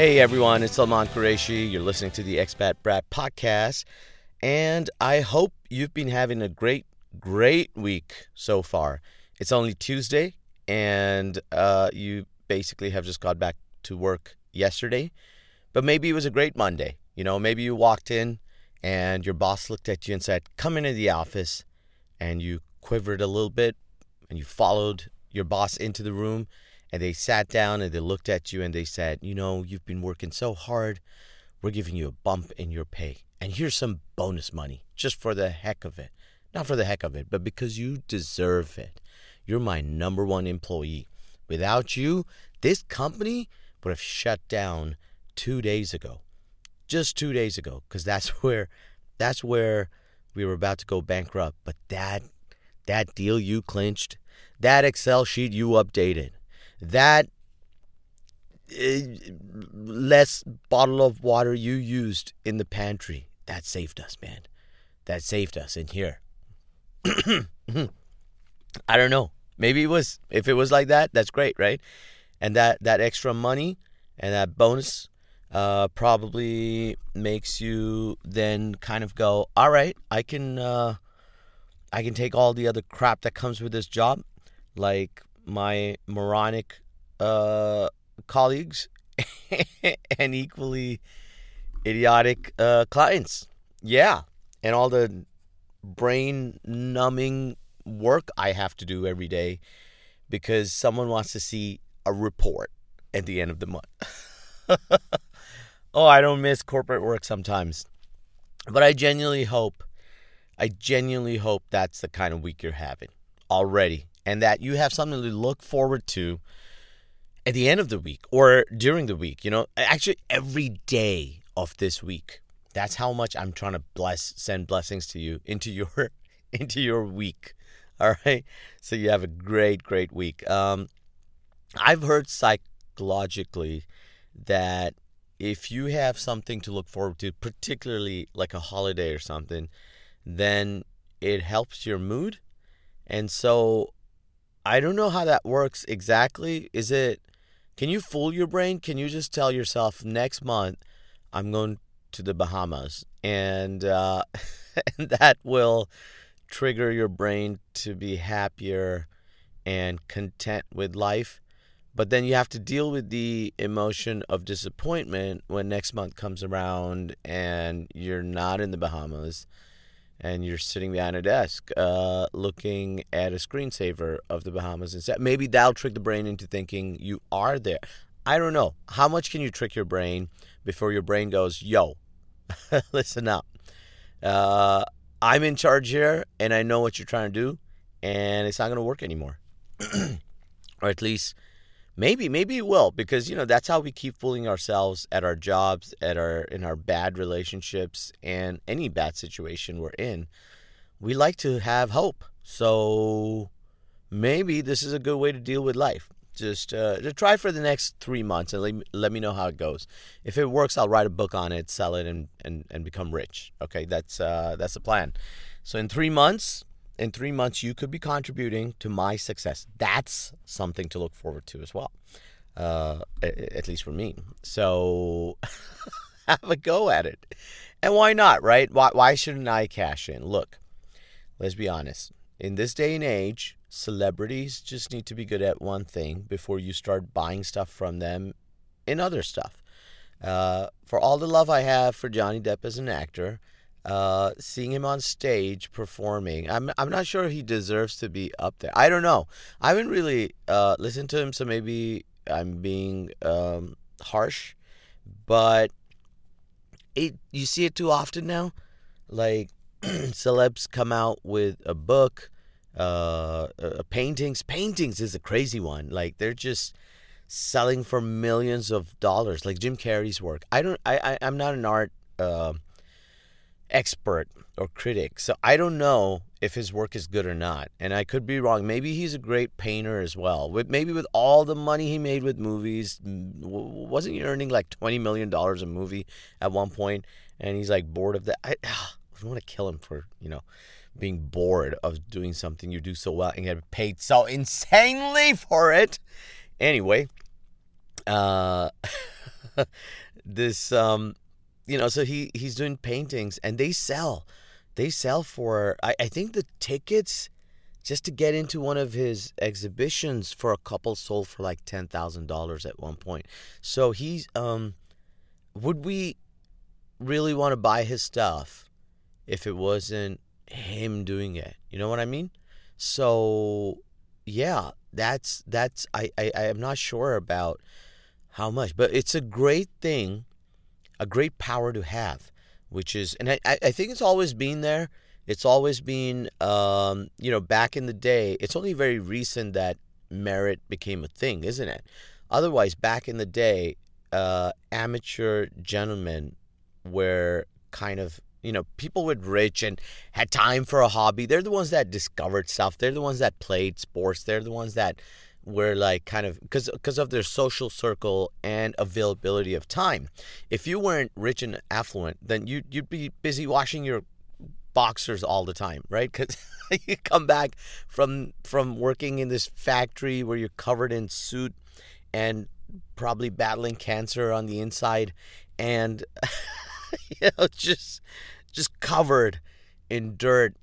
Hey everyone, it's Salman Qureshi. You're listening to the Expat Brat podcast, and I hope you've been having a great, great week so far. It's only Tuesday, and uh, you basically have just got back to work yesterday, but maybe it was a great Monday. You know, maybe you walked in and your boss looked at you and said, Come into the office, and you quivered a little bit and you followed your boss into the room and they sat down and they looked at you and they said, You know, you've been working so hard. We're giving you a bump in your pay. And here's some bonus money just for the heck of it. Not for the heck of it, but because you deserve it. You're my number one employee. Without you, this company would have shut down two days ago. Just two days ago, because that's where that's where we were about to go bankrupt. But that that deal you clinched, that Excel sheet you updated, that uh, less bottle of water you used in the pantry, that saved us, man. That saved us in here. I don't know. Maybe it was. If it was like that, that's great, right? And that that extra money and that bonus uh, probably makes you then kind of go, all right, I can uh, I can take all the other crap that comes with this job, like my moronic uh, colleagues and equally idiotic uh, clients. Yeah, and all the brain numbing work I have to do every day because someone wants to see a report at the end of the month. oh, I don't miss corporate work sometimes. But I genuinely hope, I genuinely hope that's the kind of week you're having already and that you have something to look forward to at the end of the week or during the week, you know, actually every day of this week. That's how much I'm trying to bless send blessings to you into your into your week. All right? So you have a great great week. Um I've heard psychologically that if you have something to look forward to, particularly like a holiday or something, then it helps your mood. And so I don't know how that works exactly. Is it can you fool your brain? Can you just tell yourself next month I'm going to the Bahamas and uh, and that will trigger your brain to be happier and content with life. But then you have to deal with the emotion of disappointment when next month comes around and you're not in the Bahamas and you're sitting behind a desk uh, looking at a screensaver of the Bahamas instead. Maybe that'll trick the brain into thinking you are there. I don't know. How much can you trick your brain before your brain goes, yo, listen up. Uh, I'm in charge here and I know what you're trying to do and it's not going to work anymore. or at least Maybe, maybe it will because you know that's how we keep fooling ourselves at our jobs, at our in our bad relationships, and any bad situation we're in. We like to have hope, so maybe this is a good way to deal with life. Just uh, to try for the next three months and let me, let me know how it goes. If it works, I'll write a book on it, sell it, and and, and become rich. Okay, that's uh, that's the plan. So in three months, in three months, you could be contributing to my success. That's something to look forward to as well, uh, at least for me. So have a go at it. And why not, right? Why, why shouldn't I cash in? Look, let's be honest. In this day and age, celebrities just need to be good at one thing before you start buying stuff from them in other stuff. Uh, for all the love I have for Johnny Depp as an actor, uh, seeing him on stage performing. I'm I'm not sure he deserves to be up there. I don't know. I haven't really uh, listened to him, so maybe I'm being um, harsh, but it you see it too often now. Like celebs come out with a book, uh, uh, paintings. Paintings is a crazy one. Like they're just selling for millions of dollars. Like Jim Carrey's work. I don't. I, I I'm not an art. Uh, expert or critic. So I don't know if his work is good or not. And I could be wrong. Maybe he's a great painter as well. With maybe with all the money he made with movies, wasn't he earning like 20 million dollars a movie at one point? point and he's like bored of that. I, I want to kill him for, you know, being bored of doing something you do so well and get paid so insanely for it. Anyway, uh this um you know so he he's doing paintings and they sell they sell for I, I think the tickets just to get into one of his exhibitions for a couple sold for like ten thousand dollars at one point. So he's um would we really want to buy his stuff if it wasn't him doing it? You know what I mean? So yeah, that's that's I, I, I am not sure about how much, but it's a great thing, a great power to have, which is and I, I think it's always been there it's always been, um, you know, back in the day, it's only very recent that merit became a thing, isn't it? Otherwise, back in the day, uh, amateur gentlemen were kind of, you know, people with rich and had time for a hobby. They're the ones that discovered stuff. They're the ones that played sports. They're the ones that were like kind of because because of their social circle and availability of time. If you weren't rich and affluent, then you you'd be busy washing your boxers all the time, right? Because you come back from from working in this factory where you're covered in soot and probably battling cancer on the inside, and you know just just covered in dirt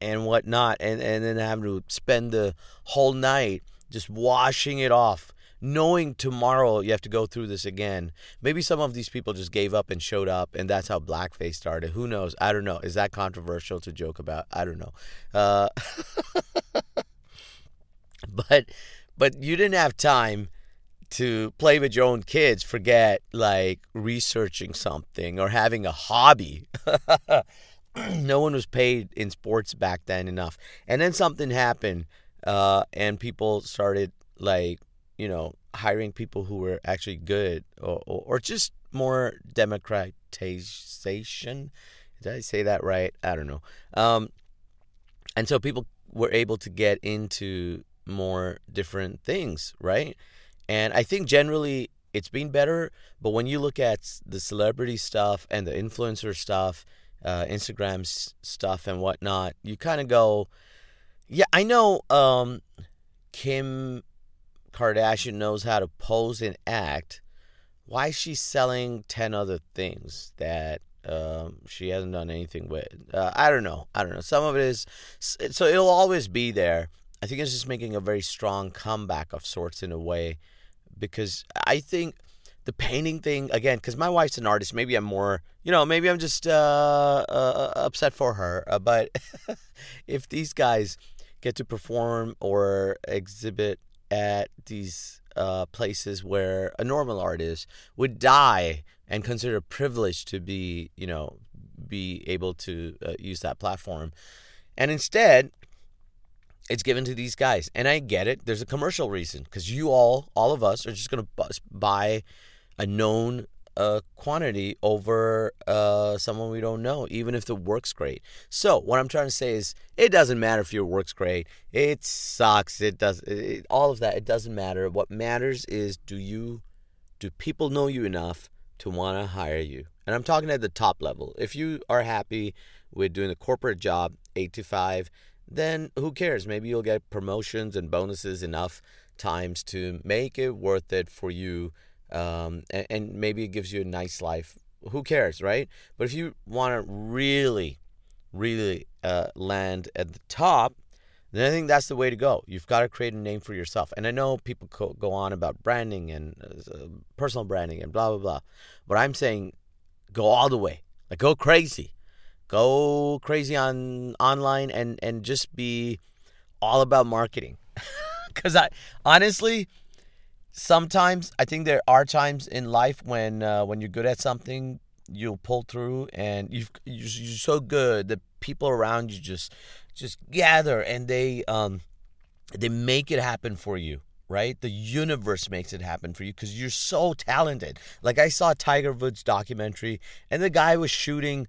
and whatnot, and and then having to spend the whole night just washing it off knowing tomorrow you have to go through this again. Maybe some of these people just gave up and showed up, and that's how blackface started. Who knows? I don't know. Is that controversial to joke about? I don't know. Uh, but but you didn't have time to play with your own kids. Forget like researching something or having a hobby. no one was paid in sports back then enough, and then something happened, uh, and people started like you know, hiring people who were actually good or, or, or just more democratization. Did I say that right? I don't know. Um, and so people were able to get into more different things, right? And I think generally it's been better. But when you look at the celebrity stuff and the influencer stuff, uh, Instagram s- stuff and whatnot, you kind of go, yeah, I know um, Kim Kardashian knows how to pose and act, why is she selling 10 other things that um, she hasn't done anything with? Uh, I don't know. I don't know. Some of it is, so it'll always be there. I think it's just making a very strong comeback of sorts in a way because I think the painting thing, again, because my wife's an artist, maybe I'm more, you know, maybe I'm just uh, uh, upset for her. Uh, but if these guys get to perform or exhibit at these uh, places where a normal artist would die and consider a privilege to be, you know, be able to uh, use that platform. And instead, it's given to these guys. And I get it. There's a commercial reason because you all, all of us, are just going to buy a known a quantity over uh, someone we don't know, even if the work's great. So what I'm trying to say is, it doesn't matter if your work's great. It sucks. It does it, all of that. It doesn't matter. What matters is, do you, do people know you enough to want to hire you? And I'm talking at the top level. If you are happy with doing a corporate job, eight to five, then who cares? Maybe you'll get promotions and bonuses enough times to make it worth it for you um, and, and maybe it gives you a nice life. Who cares, right? But if you want to really, really uh, land at the top, then I think that's the way to go. You've got to create a name for yourself. And I know people go on about branding and uh, personal branding and blah, blah, blah. But I'm saying go all the way. Like go crazy. Go crazy on online and, and just be all about marketing. Because I honestly, sometimes I think there are times in life when uh, when you're good at something, you'll pull through, and you you're, you're so good that people around you just just gather and they um they make it happen for you right? The universe makes it happen for you because you're so talented. Like I saw Tiger Woods documentary, and the guy was shooting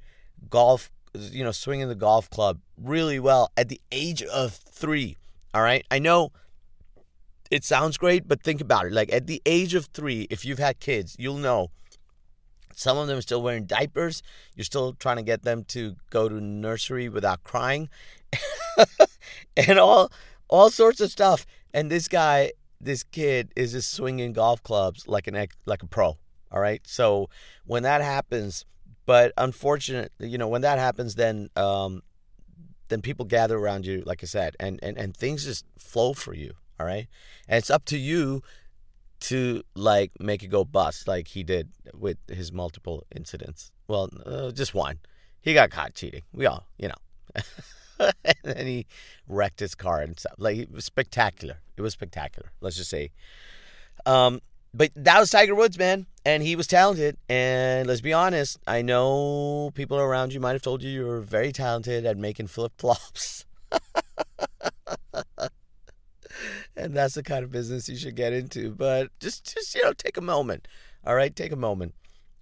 golf, you know, swinging the golf club really well at the age of three. All right, I know it sounds great, but think about it. Like at the age of three, if you've had kids, you'll know some of them are still wearing diapers. You're still trying to get them to go to nursery without crying, and all all sorts of stuff. And this guy, this kid, is just swinging golf clubs like an like a pro. All right. So when that happens, but unfortunately, you know, when that happens, then um, then people gather around you, like I said, and, and, and things just flow for you. All right. And it's up to you to like make it go bust like he did with his multiple incidents. Well, uh, just one. He got caught cheating. We all, you know. and he wrecked his car and stuff. Like it was spectacular. It was spectacular. Let's just say. Um, but that was Tiger Woods, man, and he was talented. And let's be honest, I know people around you might have told you you were very talented at making flip flops. and that's the kind of business you should get into. But just, just you know, take a moment. All right, take a moment,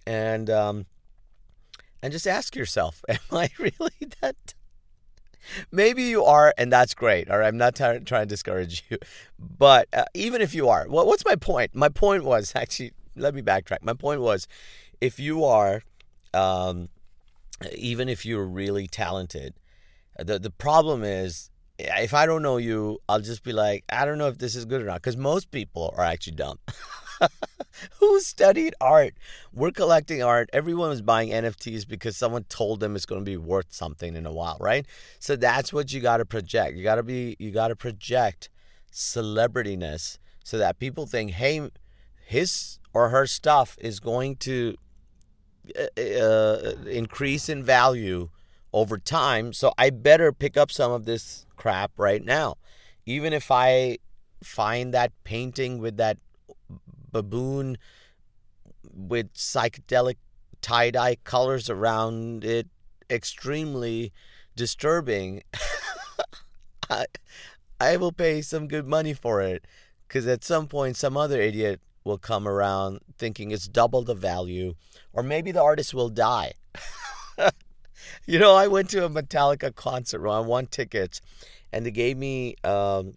and um, and just ask yourself, am I really that? Maybe you are, and that's great. All right, I'm not t- trying to discourage you, but uh, even if you are, what's my point? My point was actually, let me backtrack. My point was, if you are, um, even if you're really talented, the the problem is if I don't know you, I'll just be like, I don't know if this is good or not, because most people are actually dumb. Who studied art? We're collecting art. Everyone is buying NFTs because someone told them it's going to be worth something in a while, right? So that's what you got to project. You got to be you got to project celebrityness so that people think, "Hey, his or her stuff is going to uh, uh, increase in value over time, so I better pick up some of this crap right now." Even if I find that painting with that baboon with psychedelic tie dye colors around it extremely disturbing, I, I will pay some good money for it because at some point some other idiot will come around thinking it's double the value, or maybe the artist will die. you know, I went to a Metallica concert. I won tickets, and they gave me um,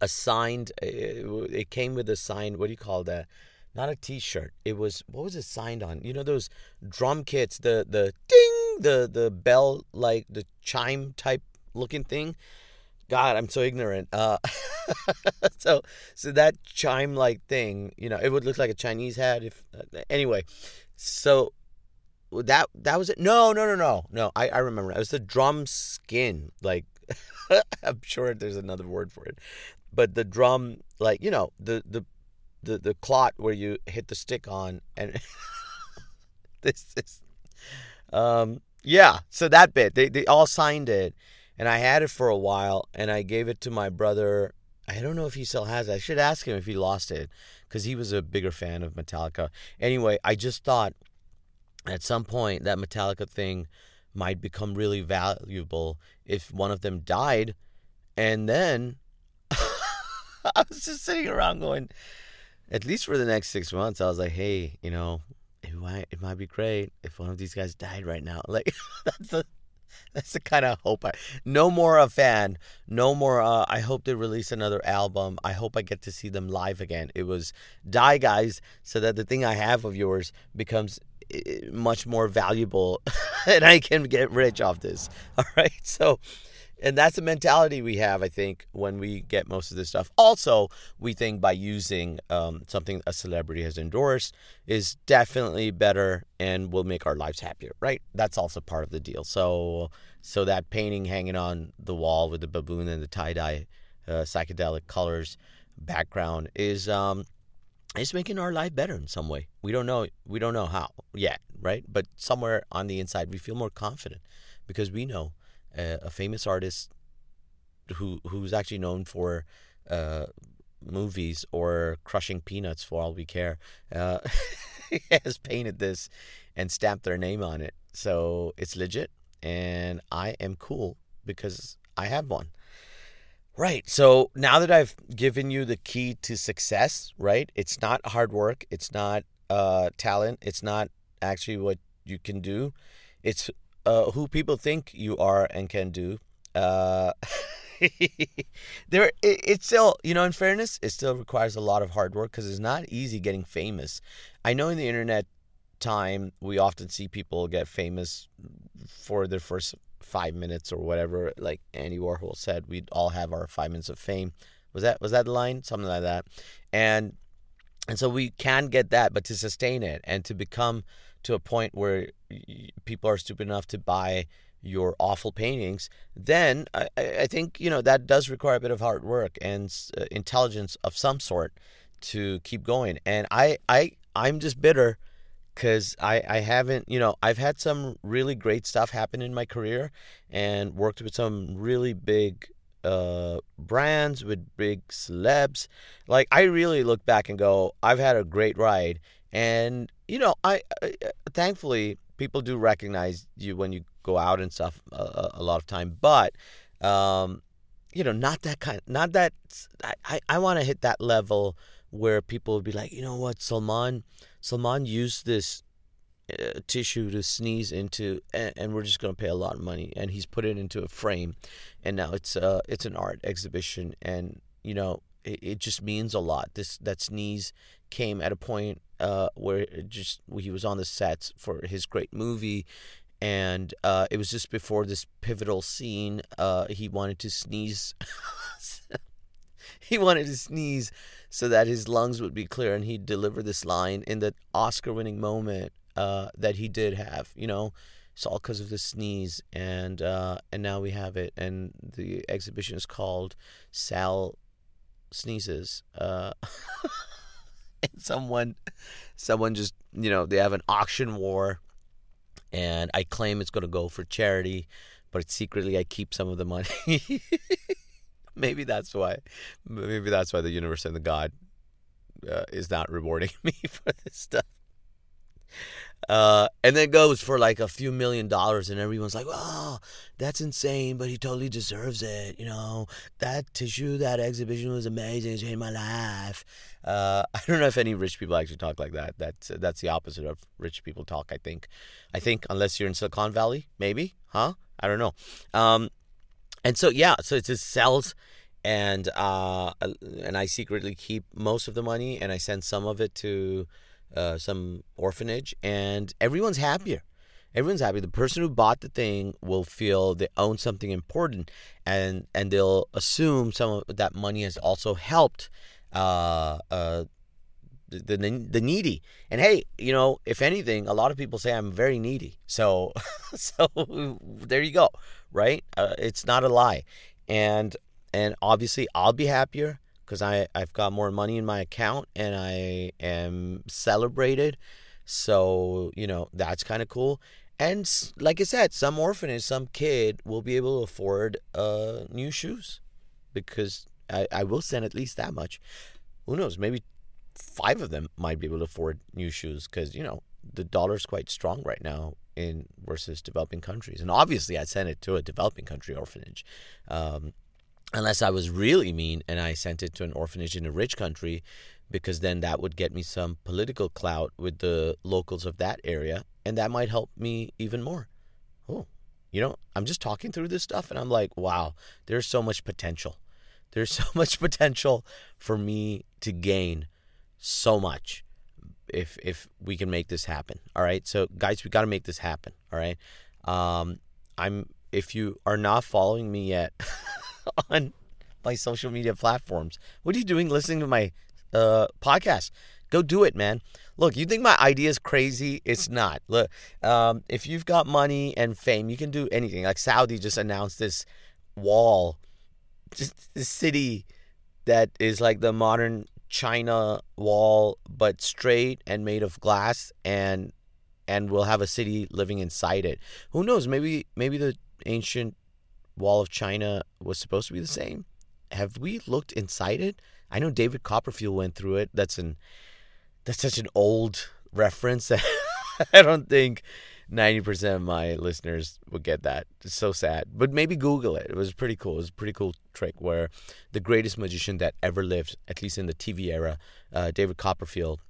a signed. Uh, it came with a signed. What do you call that? Not a T-shirt. It was what was it signed on? You know those drum kits, the the ding, the the bell like the chime type looking thing. God, I'm so ignorant. Uh, so so that chime like thing, you know, it would look like a Chinese hat. If uh, anyway, so that that was it. No, no, no, no, no. I I remember. It was the drum skin. Like I'm sure there's another word for it but the drum, like you know, the the the the clot where you hit the stick on, and this is, um, yeah. So that bit, they they all signed it, and I had it for a while, and I gave it to my brother. I don't know if he still has it. I should ask him if he lost it, because he was a bigger fan of Metallica. Anyway, I just thought at some point that Metallica thing might become really valuable if one of them died, and then I was just sitting around going, at least for the next six months, I was like, hey, you know, it might it might be great if one of these guys died right now. Like that's the that's the kind of hope I. No more a fan. No more. Uh, I hope they release another album. I hope I get to see them live again. It was die, guys, so that the thing I have of yours becomes much more valuable, and I can get rich off this. All right, so and that's the mentality we have, I think, when we get most of this stuff. Also, we think by using um, something a celebrity has endorsed is definitely better and will make our lives happier, right? That's also part of the deal. So, so that painting hanging on the wall with the baboon and the tie dye uh, psychedelic colors background is um, is making our life better in some way. We don't know. We don't know how yet, right? But somewhere on the inside, we feel more confident because we know a, a famous artist who who's actually known for uh, movies or crushing peanuts for all we care uh, has painted this and stamped their name on it so it's legit and i am cool because i have one right so now that i've given you the key to success right it's not hard work it's not uh, talent it's not actually what you can do it's uh, who people think you are and can do. Uh, there, it, it still, you know, in fairness, it still requires a lot of hard work because it's not easy getting famous. I know in the internet time, we often see people get famous for their first five minutes or whatever. Like Andy Warhol said, we'd all have our five minutes of fame. Was that was that the line? Something like that. And and so we can get that, but to sustain it and to become to a point where people are stupid enough to buy your awful paintings, then I, I think you know that does require a bit of hard work and uh, intelligence of some sort to keep going. And I I I'm just bitter because I I haven't you know I've had some really great stuff happen in my career and worked with some really big uh, brands with big celebs. Like I really look back and go, I've had a great ride, and you know I, I thankfully people do recognize you when you go out and stuff a, a lot of time, but um, you know, not that kind, not that. I I want to hit that level where people would be like, you know what, Salman, Salman used this uh, tissue to sneeze into, and, and we're just going to pay a lot of money, and he's put it into a frame, and now it's uh it's an art exhibition, and you know it, it just means a lot. This that sneeze came at a point uh, where just he was on the sets for his great movie, and uh, it was just before this pivotal scene. Uh, he wanted to sneeze. he wanted to sneeze so that his lungs would be clear, and he'd deliver this line in the Oscar-winning moment uh, that he did have. You know, it's all because of the sneeze, and uh, and now we have it, and the exhibition is called Sal Sneezes. Uh, and someone, someone just you know they have an auction war and I claim it's going to go for charity, but secretly I keep some of the money. maybe that's why. Maybe that's why the universe and the God uh, is not rewarding me for this stuff. Uh, and then goes for like a few million dollars, and everyone's like, "Oh, that's insane!" But he totally deserves it. You know, that tissue, that exhibition was amazing. It changed my life. Uh, I don't know if any rich people actually talk like that. That's that's the opposite of rich people talk. I think. I think unless you're in Silicon Valley, maybe, huh? I don't know. Um, and so yeah, so it just sells and uh, and I secretly keep most of the money, and I send some of it to uh, some orphanage, and everyone's happier. Everyone's happy. The person who bought the thing will feel they own something important, and and they'll assume some of that money has also helped uh, uh, the, the needy. And hey, you know, if anything, a lot of people say I'm very needy. So so there you go, right? Uh, it's not a lie, and and obviously I'll be happier because I I've got more money in my account and I am celebrated. So you know that's kind of cool. And like I said, some orphanage, some kid will be able to afford uh, new shoes because I, I will send at least that much. Who knows? Maybe five of them might be able to afford new shoes because you know the dollar's quite strong right now in versus developing countries. And obviously, I'd send it to a developing country orphanage. Um, unless I was really mean and I sent it to an orphanage in a rich country, because then that would get me some political clout with the locals of that area, and that might help me even more. Oh, you know, I'm just talking through this stuff, and I'm like, wow, there's so much potential. There's so much potential for me to gain so much if if we can make this happen. All right, so guys, we got to make this happen. All right, um, I'm if you are not following me yet. on my social media platforms. What are you doing listening to my uh, podcast? Go do it, man. Look, you think my idea is crazy? It's not. Look, um, if you've got money and fame, you can do anything. Like Saudi just announced this wall, just this city that is like the modern China wall, but straight and made of glass, and and we'll have a city living inside it. Who knows? Maybe maybe the ancient Wall of China was supposed to be the same. Have we looked inside it? I know David Copperfield went through it. That's an that's such an old reference that I don't think 90% of my listeners would get that. It's so sad. But maybe Google it. It was pretty cool. It was a pretty cool trick where the greatest magician that ever lived, at least in the TV era, uh, David Copperfield,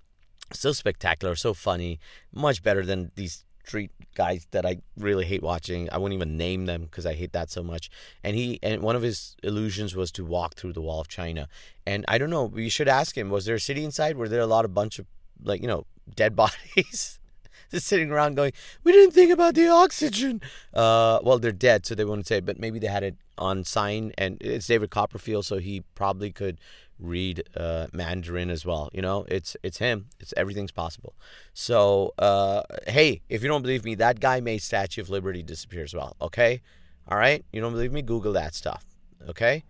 so spectacular, so funny, much better than these street guys that I really hate watching. I wouldn't even name them because I hate that so much. And he and one of his illusions was to walk through the wall of China. And I don't know. You should ask him. Was there a city inside? Were there a lot of bunch of like you know dead bodies? Just sitting around going, we didn't think about the oxygen. Uh, well, they're dead, so they wouldn't say, but maybe they had it on sign, and it's David Copperfield, so he probably could read uh, Mandarin as well. You know, it's it's him. It's everything's possible. So uh, hey, if you don't believe me, that guy made Statue of Liberty disappear as well. Okay, all right. You don't believe me? Google that stuff. Okay,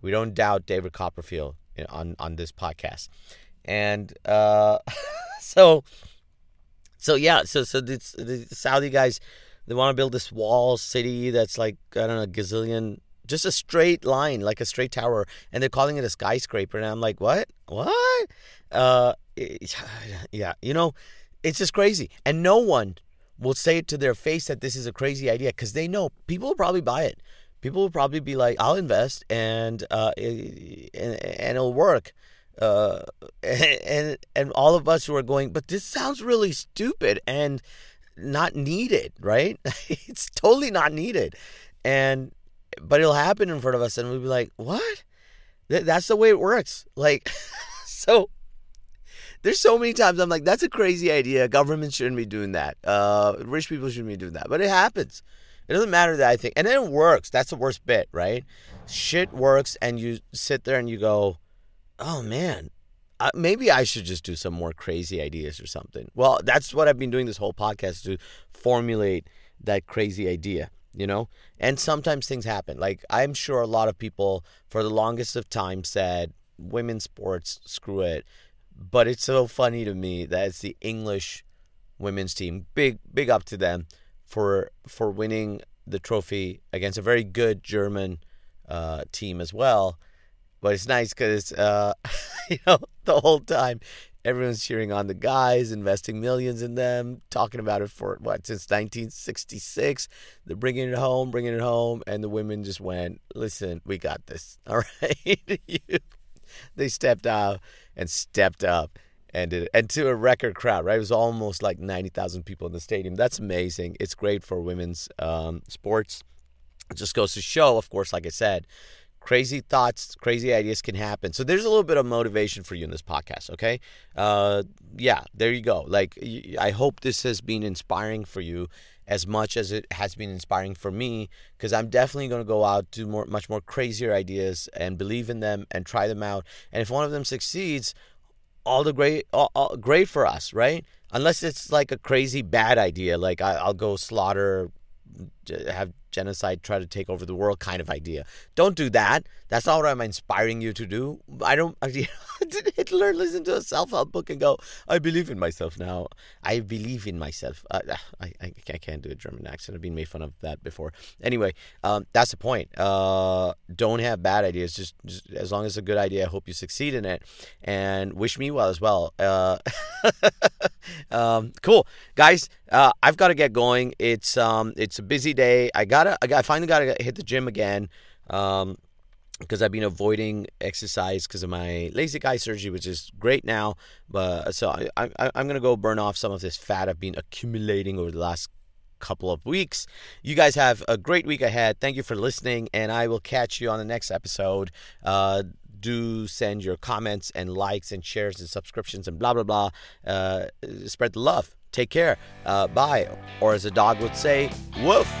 we don't doubt David Copperfield on on this podcast, and uh, so so yeah, so so the, the Saudi guys they want to build this wall city that's like I don't know, gazillion just a straight line, like a straight tower, and they're calling it a skyscraper. And I'm like, what? What? Uh, yeah, you know, it's just crazy. And no one will say it to their face that this is a crazy idea because they know people will probably buy it. People will probably be like, I'll invest and uh, and, and it'll work. Uh, and and all of us who are going, but this sounds really stupid and not needed, right? it's totally not needed. And but it'll happen in front of us and we'll be like, what? Th- that's the way it works. Like, so there's so many times I'm like, that's a crazy idea. Government shouldn't be doing that. Uh, rich people shouldn't be doing that. But it happens. It doesn't matter that I think. And then it works. That's the worst bit, right? Shit works and you sit there and you go, oh man, uh, maybe I should just do some more crazy ideas or something. Well, that's what I've been doing this whole podcast to formulate that crazy idea you know? And sometimes things happen. Like, I'm sure a lot of people for the longest of time said, women's sports, screw it. But it's so funny to me that it's the English women's team. Big, big up to them for for winning the trophy against a very good German uh, team as well. But it's nice because, uh, you know, the whole time Everyone's cheering on the guys, investing millions in them, talking about it for what since 1966. They're bringing it home, bringing it home, and the women just went, "Listen, we got this. All right." they stepped out and stepped up and it. and to a record crowd. Right, it was almost like 90,000 people in the stadium. That's amazing. It's great for women's um, sports. It just goes to show, of course, like I said, crazy thoughts, crazy ideas can happen. So there's a little bit of motivation for you in this podcast, okay? Uh, yeah, there you go. Like, I hope this has been inspiring for you as much as it has been inspiring for me because I'm definitely going to go out do more much more crazier ideas and believe in them and try them out. And if one of them succeeds, all the great all, all, great for us, right? Unless it's like a crazy bad idea, like I, will go slaughter have genocide try to take over the world kind of idea. Don't do that. That's not what I'm inspiring you to do. I don't. did Hitler listen to a self-help book and go, "I believe in myself now. I believe in myself." Uh, I, I, I can't do a German accent. I've been made fun of that before. Anyway, um, that's the point. Uh, don't have bad ideas. Just, just, as long as it's a good idea, I hope you succeed in it, and wish me well as well. Uh, um, cool, guys. Uh, I've got to get going. It's um, it's a busy day. I gotta. I, finally gotta hit the gym again. Um, because I've been avoiding exercise because of my LASIK eye surgery, which is great now. But so I, I, I'm gonna go burn off some of this fat I've been accumulating over the last couple of weeks. You guys have a great week ahead. Thank you for listening, and I will catch you on the next episode. Uh, do send your comments and likes and shares and subscriptions and blah blah blah. Uh, spread the love. Take care. Uh, bye. Or as a dog would say, woof.